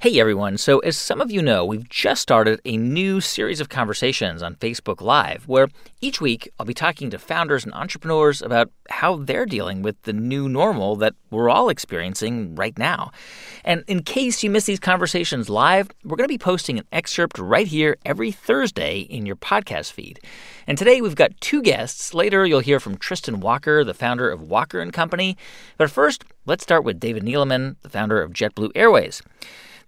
Hey everyone. So, as some of you know, we've just started a new series of conversations on Facebook Live where each week I'll be talking to founders and entrepreneurs about how they're dealing with the new normal that we're all experiencing right now. And in case you miss these conversations live, we're going to be posting an excerpt right here every Thursday in your podcast feed. And today we've got two guests. Later you'll hear from Tristan Walker, the founder of Walker and Company. But first, let's start with David Neeleman, the founder of JetBlue Airways.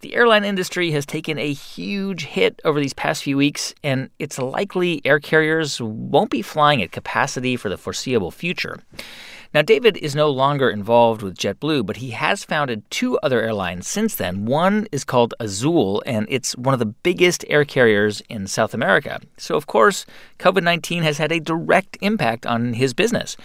The airline industry has taken a huge hit over these past few weeks, and it's likely air carriers won't be flying at capacity for the foreseeable future. Now, David is no longer involved with JetBlue, but he has founded two other airlines since then. One is called Azul, and it's one of the biggest air carriers in South America. So, of course, COVID 19 has had a direct impact on his business.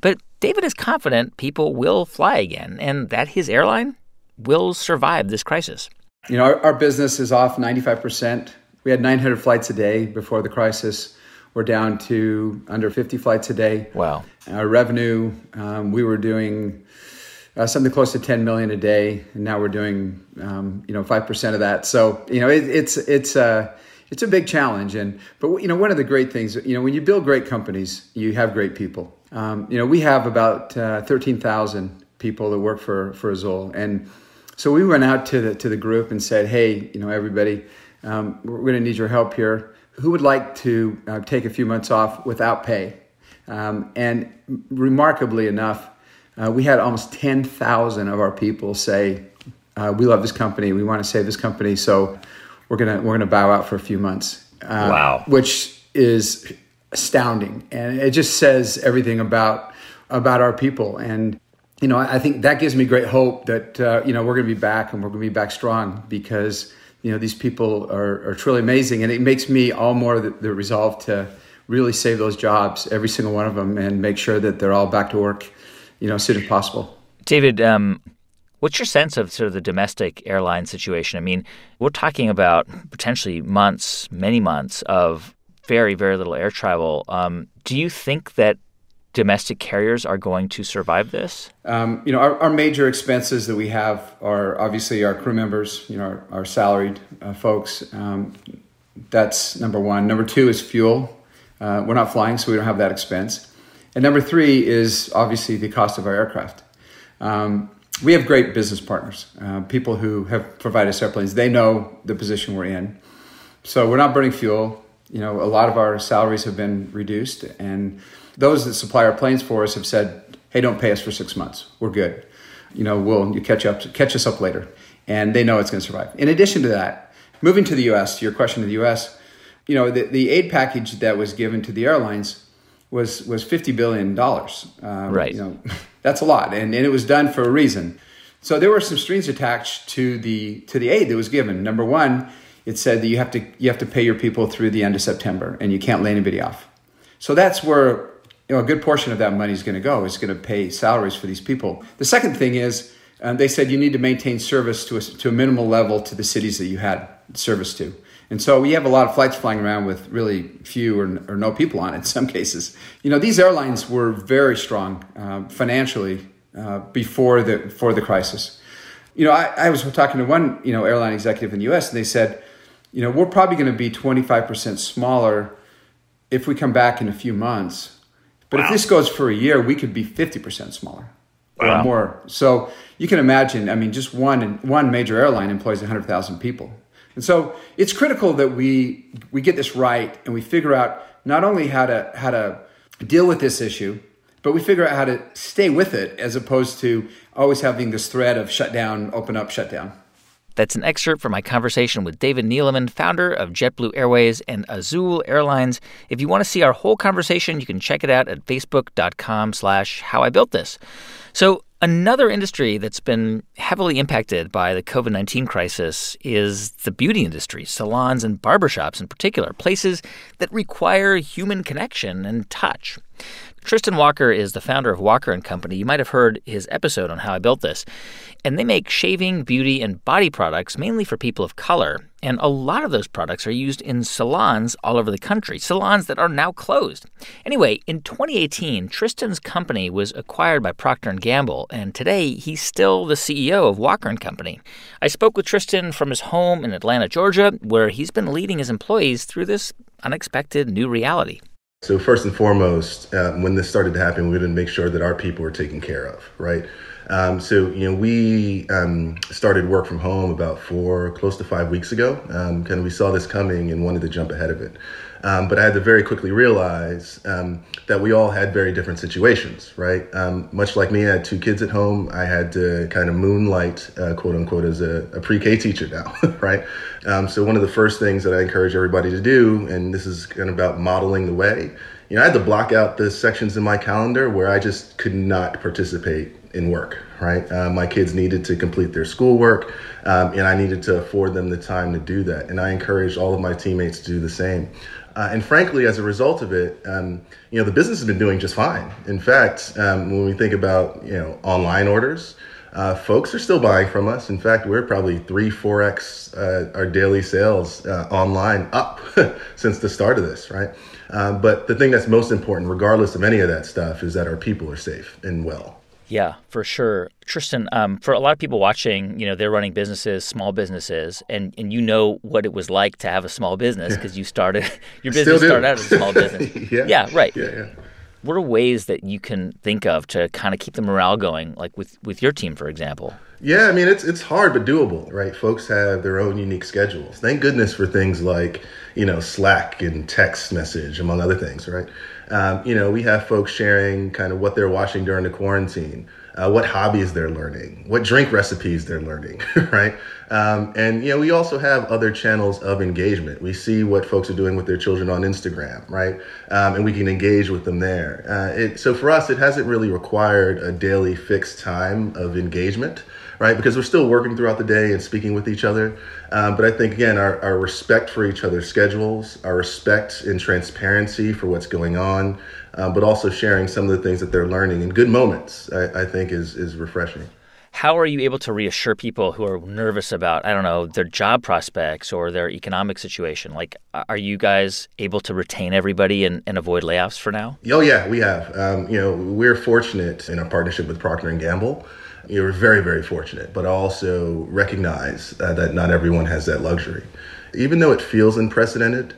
But David is confident people will fly again and that his airline will survive this crisis. You know, our, our business is off 95%. We had 900 flights a day before the crisis. We're down to under 50 flights a day. Wow. Our revenue, um, we were doing uh, something close to 10 million a day, and now we're doing, um, you know, 5% of that. So, you know, it, it's, it's, uh, it's a big challenge. And, but, you know, one of the great things, you know, when you build great companies, you have great people. Um, you know, we have about uh, 13,000 people that work for, for Azul. And, so we went out to the to the group and said, "Hey, you know, everybody, um, we're going to need your help here. Who would like to uh, take a few months off without pay?" Um, and remarkably enough, uh, we had almost ten thousand of our people say, uh, "We love this company. We want to save this company. So we're gonna we're gonna bow out for a few months." Uh, wow, which is astounding, and it just says everything about about our people and you know, I think that gives me great hope that uh, you know we're going to be back and we're going to be back strong because you know these people are, are truly amazing, and it makes me all more the, the resolve to really save those jobs, every single one of them, and make sure that they're all back to work, you know, as soon as possible. David, um, what's your sense of sort of the domestic airline situation? I mean, we're talking about potentially months, many months of very, very little air travel. Um, do you think that domestic carriers are going to survive this? Um, you know, our, our, major expenses that we have are obviously our crew members, you know, our, our salaried uh, folks. Um, that's number one. Number two is fuel. Uh, we're not flying, so we don't have that expense. And number three is obviously the cost of our aircraft. Um, we have great business partners, uh, people who have provided us airplanes. They know the position we're in. So we're not burning fuel. You know, a lot of our salaries have been reduced and those that supply our planes for us have said, "Hey, don't pay us for six months. We're good. You know, we'll you catch up catch us up later." And they know it's going to survive. In addition to that, moving to the U.S. To your question to the U.S., you know, the, the aid package that was given to the airlines was was fifty billion dollars. Um, right. You know, that's a lot, and, and it was done for a reason. So there were some strings attached to the to the aid that was given. Number one, it said that you have to you have to pay your people through the end of September, and you can't lay anybody off. So that's where you know, a good portion of that money is going to go. It's going to pay salaries for these people. The second thing is um, they said you need to maintain service to a, to a minimal level to the cities that you had service to. And so we have a lot of flights flying around with really few or, or no people on it in some cases. You know, these airlines were very strong uh, financially uh, before the before the crisis. You know, I, I was talking to one you know airline executive in the U.S. and they said, you know, we're probably going to be 25 percent smaller if we come back in a few months but wow. if this goes for a year, we could be 50% smaller wow. or more. So you can imagine, I mean, just one, one major airline employs 100,000 people. And so it's critical that we, we get this right and we figure out not only how to, how to deal with this issue, but we figure out how to stay with it as opposed to always having this thread of shut down, open up, shut down. That's an excerpt from my conversation with David Neeleman, founder of JetBlue Airways and Azul Airlines. If you want to see our whole conversation, you can check it out at facebook.com slash how I built this. So another industry that's been heavily impacted by the COVID-19 crisis is the beauty industry, salons and barbershops in particular, places that require human connection and touch. Tristan Walker is the founder of Walker and Company. You might have heard his episode on how I built this. And they make shaving, beauty, and body products mainly for people of color. And a lot of those products are used in salons all over the country, salons that are now closed. Anyway, in 2018, Tristan's company was acquired by Procter & Gamble, and today he's still the CEO of Walker & Company. I spoke with Tristan from his home in Atlanta, Georgia, where he's been leading his employees through this unexpected new reality. So first and foremost, uh, when this started to happen, we to make sure that our people were taken care of, right? Um, so you know, we um, started work from home about four, close to five weeks ago. Um, kind of, we saw this coming and wanted to jump ahead of it. Um, but I had to very quickly realize um, that we all had very different situations, right? Um, much like me, I had two kids at home. I had to kind of moonlight, uh, quote unquote, as a, a pre-K teacher now, right? Um, so one of the first things that I encourage everybody to do, and this is kind of about modeling the way, you know, I had to block out the sections in my calendar where I just could not participate in work, right? Uh, my kids needed to complete their schoolwork, um, and I needed to afford them the time to do that. And I encouraged all of my teammates to do the same. Uh, and frankly, as a result of it, um, you know, the business has been doing just fine. In fact, um, when we think about, you know, online orders, uh, folks are still buying from us. In fact, we're probably three, four x uh, our daily sales uh, online up since the start of this, right? Uh, but the thing that's most important, regardless of any of that stuff, is that our people are safe and well. Yeah, for sure. Tristan, um, for a lot of people watching, you know, they're running businesses, small businesses, and, and you know what it was like to have a small business because you started, your business started out as a small business. yeah. yeah, right. Yeah, yeah. What are ways that you can think of to kind of keep the morale going, like with, with your team, for example? Yeah, I mean it's it's hard but doable, right? Folks have their own unique schedules. Thank goodness for things like you know Slack and text message, among other things, right? Um, you know, we have folks sharing kind of what they're watching during the quarantine, uh, what hobbies they're learning, what drink recipes they're learning, right? Um, and you know, we also have other channels of engagement. We see what folks are doing with their children on Instagram, right? Um, and we can engage with them there. Uh, it, so for us, it hasn't really required a daily fixed time of engagement right? Because we're still working throughout the day and speaking with each other. Um, but I think, again, our, our respect for each other's schedules, our respect and transparency for what's going on, um, but also sharing some of the things that they're learning in good moments, I, I think is, is refreshing. How are you able to reassure people who are nervous about, I don't know, their job prospects or their economic situation? Like, are you guys able to retain everybody and, and avoid layoffs for now? Oh, yeah, we have. Um, you know, we're fortunate in our partnership with Procter & Gamble you are very, very fortunate, but also recognize uh, that not everyone has that luxury. Even though it feels unprecedented,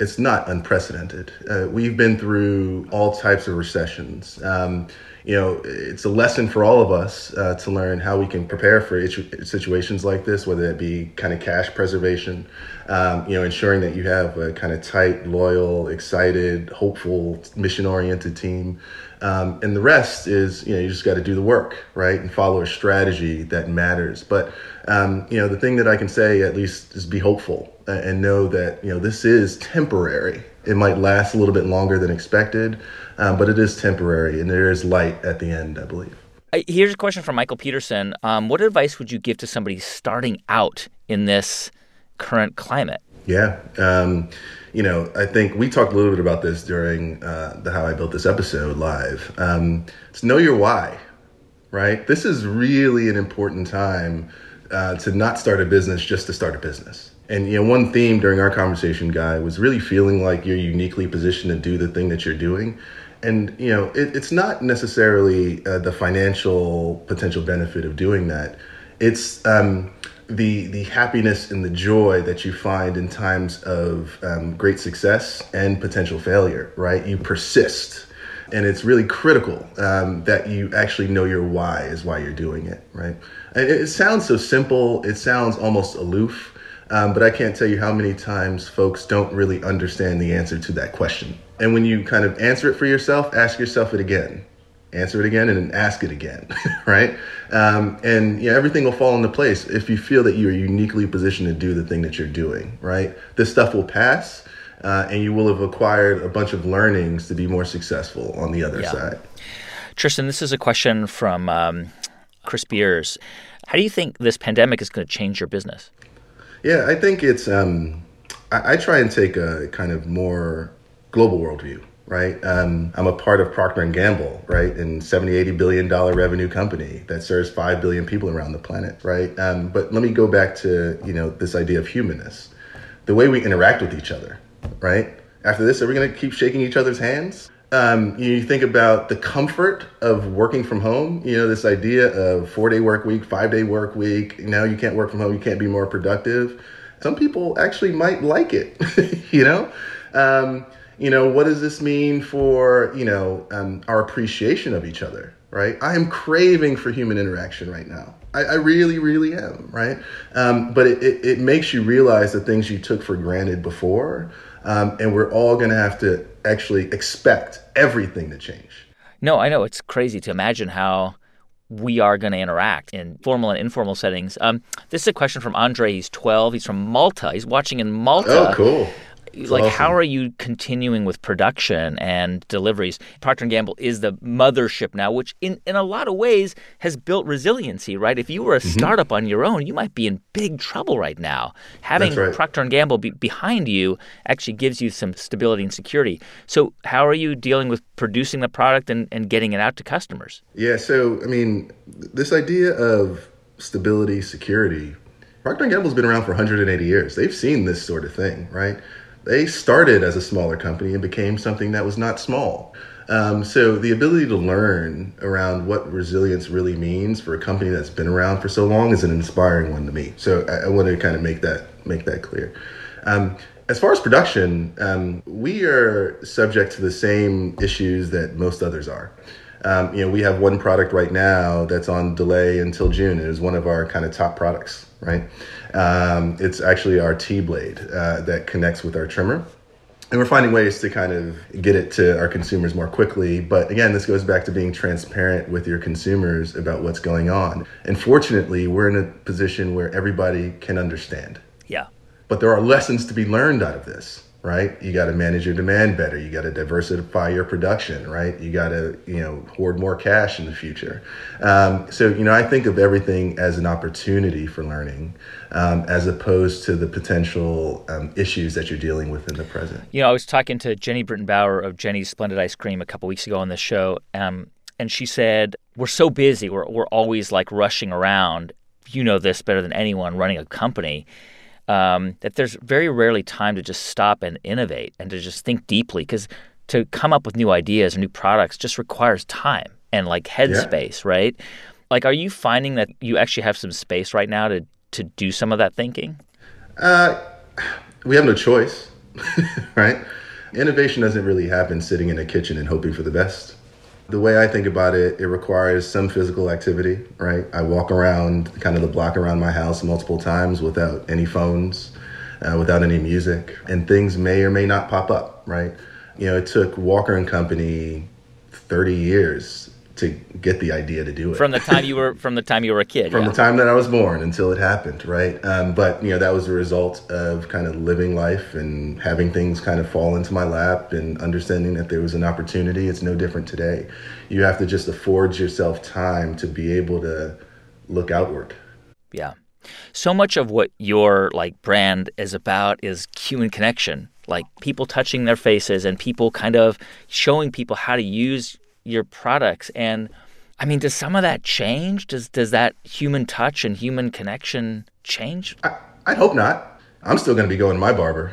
it's not unprecedented. Uh, we've been through all types of recessions. Um, you know, it's a lesson for all of us uh, to learn how we can prepare for situations like this, whether it be kind of cash preservation, um, you know, ensuring that you have a kind of tight, loyal, excited, hopeful, mission oriented team. Um, and the rest is, you know, you just got to do the work, right? And follow a strategy that matters. But, um, you know, the thing that I can say at least is be hopeful and know that, you know, this is temporary. It might last a little bit longer than expected, um, but it is temporary and there is light at the end, I believe. Here's a question from Michael Peterson. Um, what advice would you give to somebody starting out in this current climate? Yeah. Um, you know, I think we talked a little bit about this during uh, the How I Built This episode live. Um, it's know your why, right? This is really an important time uh, to not start a business just to start a business. And you know, one theme during our conversation, guy, was really feeling like you're uniquely positioned to do the thing that you're doing. And you know, it, it's not necessarily uh, the financial potential benefit of doing that. It's um, the the happiness and the joy that you find in times of um, great success and potential failure. Right, you persist, and it's really critical um, that you actually know your why is why you're doing it. Right, it, it sounds so simple. It sounds almost aloof. Um, but I can't tell you how many times folks don't really understand the answer to that question. And when you kind of answer it for yourself, ask yourself it again answer it again and ask it again, right? Um, and yeah, everything will fall into place if you feel that you are uniquely positioned to do the thing that you're doing, right? This stuff will pass, uh, and you will have acquired a bunch of learnings to be more successful on the other yeah. side. Tristan, this is a question from um, Chris Beers. How do you think this pandemic is going to change your business? Yeah, I think it's. Um, I, I try and take a kind of more global worldview right? Um, I'm a part of Procter and Gamble, right, and 70, 80 billion dollar revenue company that serves five billion people around the planet, right? Um, but let me go back to you know this idea of humanness, the way we interact with each other, right? After this, are we going to keep shaking each other's hands? Um, you think about the comfort of working from home. You know this idea of four day work week, five day work week. Now you can't work from home. You can't be more productive. Some people actually might like it. you know. You know, what does this mean for, you know, um, our appreciation of each other, right? I am craving for human interaction right now. I, I really, really am, right? Um, but it, it, it, makes you realize the things you took for granted before. Um, and we're all going to have to actually expect everything to change. No, I know. It's crazy to imagine how we are going to interact in formal and informal settings. Um, this is a question from Andre. He's 12. He's from Malta. He's watching in Malta. Oh, cool like awesome. how are you continuing with production and deliveries procter & gamble is the mothership now which in, in a lot of ways has built resiliency right if you were a mm-hmm. startup on your own you might be in big trouble right now having right. procter & gamble be behind you actually gives you some stability and security so how are you dealing with producing the product and, and getting it out to customers yeah so i mean this idea of stability security Procter & Gamble's been around for 180 years. They've seen this sort of thing, right? They started as a smaller company and became something that was not small. Um, so the ability to learn around what resilience really means for a company that's been around for so long is an inspiring one to me. So I, I want to kind of make that make that clear. Um, as far as production, um, we are subject to the same issues that most others are. Um, you know, we have one product right now that's on delay until June. It is one of our kind of top products, right? Um, it's actually our T blade uh, that connects with our trimmer. And we're finding ways to kind of get it to our consumers more quickly. But again, this goes back to being transparent with your consumers about what's going on. And fortunately, we're in a position where everybody can understand. Yeah. But there are lessons to be learned out of this right? You got to manage your demand better. You got to diversify your production, right? You got to, you know, hoard more cash in the future. Um, so, you know, I think of everything as an opportunity for learning, um, as opposed to the potential um, issues that you're dealing with in the present. You know, I was talking to Jeni Britton-Bauer of Jeni's Splendid Ice Cream a couple weeks ago on this show, um, and she said, "We're so busy. We're we're always like rushing around. You know this better than anyone running a company." Um, that there's very rarely time to just stop and innovate and to just think deeply because to come up with new ideas or new products just requires time and like headspace, yeah. right? Like, are you finding that you actually have some space right now to to do some of that thinking? Uh, we have no choice, right? Innovation doesn't really happen sitting in a kitchen and hoping for the best. The way I think about it, it requires some physical activity, right? I walk around kind of the block around my house multiple times without any phones, uh, without any music, and things may or may not pop up, right? You know, it took Walker and Company 30 years to get the idea to do it. From the time you were from the time you were a kid. from yeah. the time that I was born until it happened, right? Um, but you know that was a result of kind of living life and having things kind of fall into my lap and understanding that there was an opportunity. It's no different today. You have to just afford yourself time to be able to look outward. Yeah. So much of what your like brand is about is human connection, like people touching their faces and people kind of showing people how to use your products and I mean, does some of that change? Does does that human touch and human connection change? I, I hope not. I'm still going to be going to my barber,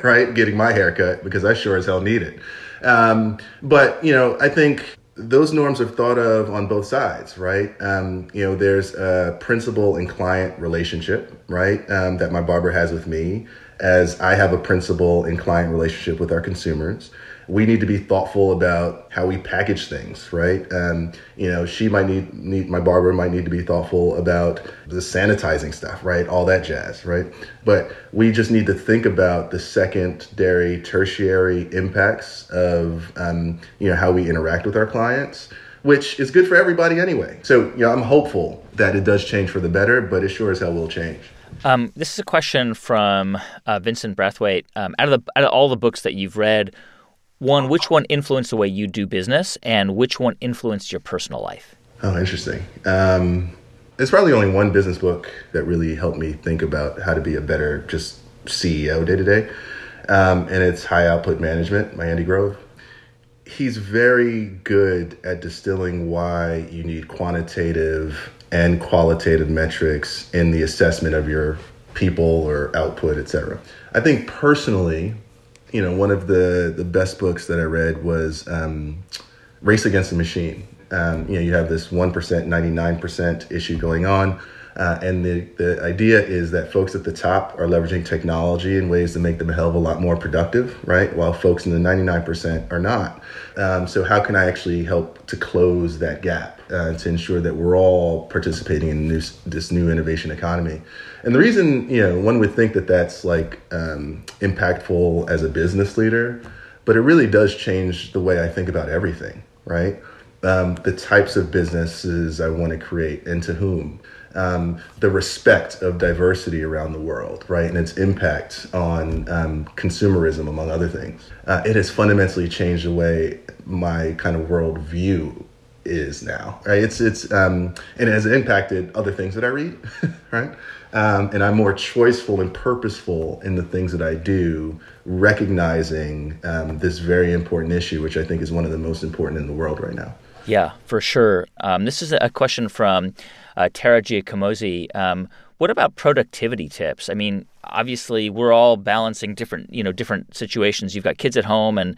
right? Getting my haircut because I sure as hell need it. Um, but you know, I think those norms are thought of on both sides, right? Um, you know, there's a principal and client relationship, right? Um, that my barber has with me, as I have a principal and client relationship with our consumers we need to be thoughtful about how we package things, right? Um, you know, she might need, need my barber might need to be thoughtful about the sanitizing stuff, right? All that jazz, right? But we just need to think about the secondary, tertiary impacts of um, you know how we interact with our clients which is good for everybody anyway. So, you know, I'm hopeful that it does change for the better, but it sure as hell will change. Um, this is a question from uh, Vincent Brathwaite. Um, out of the out of all the books that you've read, one, which one influenced the way you do business, and which one influenced your personal life? Oh, interesting. Um, there's probably only one business book that really helped me think about how to be a better just CEO day to day, um, and it's High Output Management by Andy Grove. he's very good at distilling why you need quantitative and qualitative metrics in the assessment of your people or output, et cetera. I think personally, you know, one of the, the best books that I read was um, Race Against the Machine. Um, you know, you have this 1%, 99% issue going on uh, and the, the idea is that folks at the top are leveraging technology in ways that make them a hell of a lot more productive, right? While folks in the 99% are not. Um, so, how can I actually help to close that gap uh, to ensure that we're all participating in this, this new innovation economy? And the reason, you know, one would think that that's like um, impactful as a business leader, but it really does change the way I think about everything, right? Um, the types of businesses I want to create and to whom um, the respect of diversity around the world, right, and its impact on um, consumerism, among other things. Uh, it has fundamentally changed the way my kind of worldview is now. Right, it's it's um, and it has impacted other things that I read, right. Um, and I'm more choiceful and purposeful in the things that I do, recognizing um, this very important issue, which I think is one of the most important in the world right now. Yeah, for sure. Um, this is a question from uh, Tara Giacomosi. Um, what about productivity tips? I mean, obviously, we're all balancing different, you know, different situations. You've got kids at home, and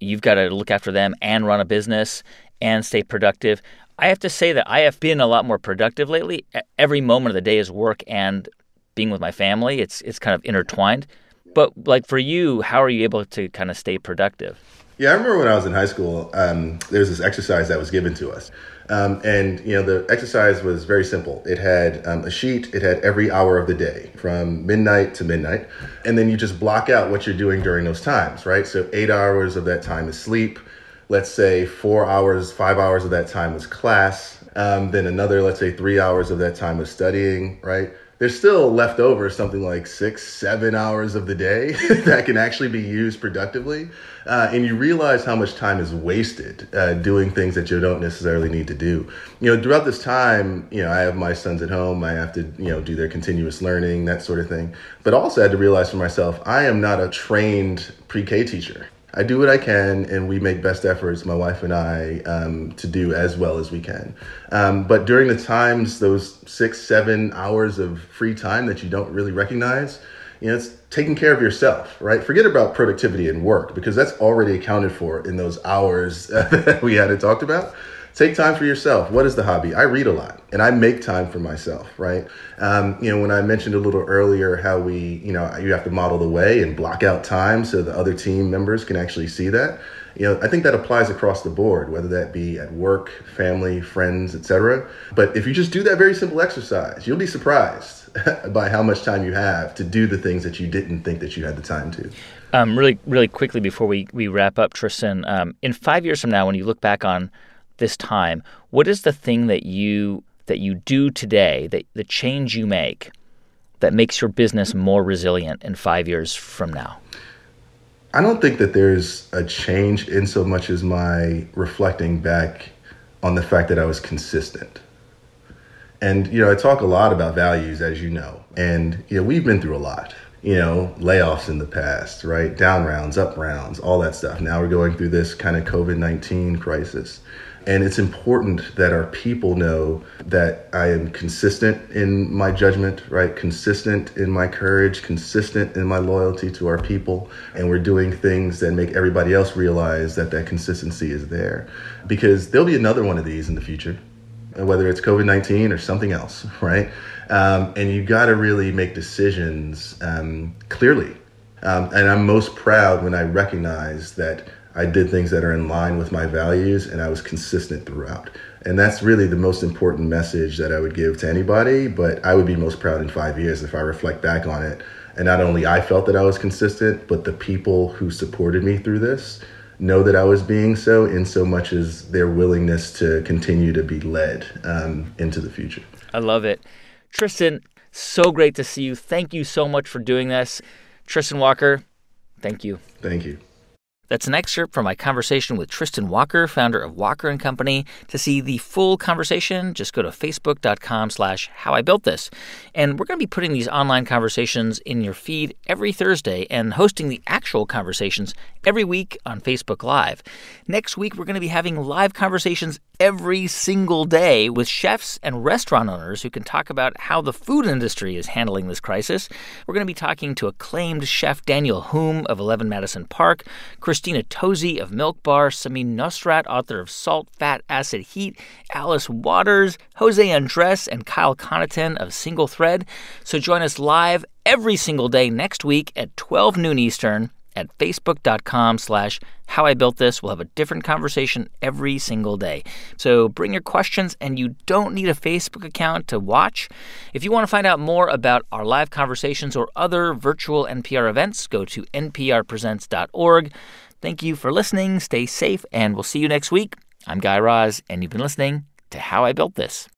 you've got to look after them and run a business and stay productive. I have to say that I have been a lot more productive lately. Every moment of the day is work and being with my family. It's it's kind of intertwined. But like for you, how are you able to kind of stay productive? Yeah, I remember when I was in high school, um, there was this exercise that was given to us. Um, and, you know, the exercise was very simple. It had um, a sheet, it had every hour of the day from midnight to midnight. And then you just block out what you're doing during those times, right? So eight hours of that time is sleep. Let's say four hours, five hours of that time was class. Um, then another, let's say three hours of that time was studying, right? There's still left over something like six, seven hours of the day that can actually be used productively. Uh, and you realize how much time is wasted uh, doing things that you don't necessarily need to do. You know, throughout this time, you know, I have my sons at home. I have to, you know, do their continuous learning, that sort of thing. But also, I had to realize for myself, I am not a trained pre K teacher. I do what I can, and we make best efforts, my wife and I, um, to do as well as we can. Um, but during the times, those six, seven hours of free time that you don't really recognize, you know, it's taking care of yourself, right? Forget about productivity and work because that's already accounted for in those hours that we had it talked about. Take time for yourself. What is the hobby? I read a lot and I make time for myself, right? Um, you know, when I mentioned a little earlier how we, you know, you have to model the way and block out time so the other team members can actually see that. You know, I think that applies across the board, whether that be at work, family, friends, etc. But if you just do that very simple exercise, you'll be surprised by how much time you have to do the things that you didn't think that you had the time to. Um, really, really quickly before we, we wrap up, Tristan, um, in five years from now, when you look back on this time, what is the thing that you that you do today, that the change you make that makes your business more resilient in 5 years from now? I don't think that there's a change in so much as my reflecting back on the fact that I was consistent. And you know, I talk a lot about values as you know. And you know, we've been through a lot. You know, layoffs in the past, right? Down rounds, up rounds, all that stuff. Now we're going through this kind of COVID-19 crisis. And it's important that our people know that I am consistent in my judgment, right? Consistent in my courage, consistent in my loyalty to our people. And we're doing things that make everybody else realize that that consistency is there. Because there'll be another one of these in the future, whether it's COVID 19 or something else, right? Um, and you got to really make decisions um, clearly. Um, and I'm most proud when I recognize that I did things that are in line with my values and I was consistent throughout. And that's really the most important message that I would give to anybody. But I would be most proud in five years if I reflect back on it. And not only I felt that I was consistent, but the people who supported me through this know that I was being so, in so much as their willingness to continue to be led um, into the future. I love it. Tristan, so great to see you. Thank you so much for doing this. Tristan Walker, thank you. Thank you. That's an excerpt from my conversation with Tristan Walker, founder of Walker Company. To see the full conversation, just go to facebook.com slash how I built this. And we're going to be putting these online conversations in your feed every Thursday and hosting the actual conversations every week on Facebook Live. Next week, we're going to be having live conversations every single day with chefs and restaurant owners who can talk about how the food industry is handling this crisis. We're going to be talking to acclaimed chef Daniel Humm of 11 Madison Park, Christina Tosi of Milk Bar, Samin Nosrat, author of Salt, Fat, Acid, Heat, Alice Waters, Jose Andres, and Kyle Connaughton of Single Thread. So join us live every single day next week at 12 noon Eastern at facebook.com slash how I built this. We'll have a different conversation every single day. So bring your questions, and you don't need a Facebook account to watch. If you want to find out more about our live conversations or other virtual NPR events, go to nprpresents.org. Thank you for listening. Stay safe, and we'll see you next week. I'm Guy Raz, and you've been listening to How I Built This.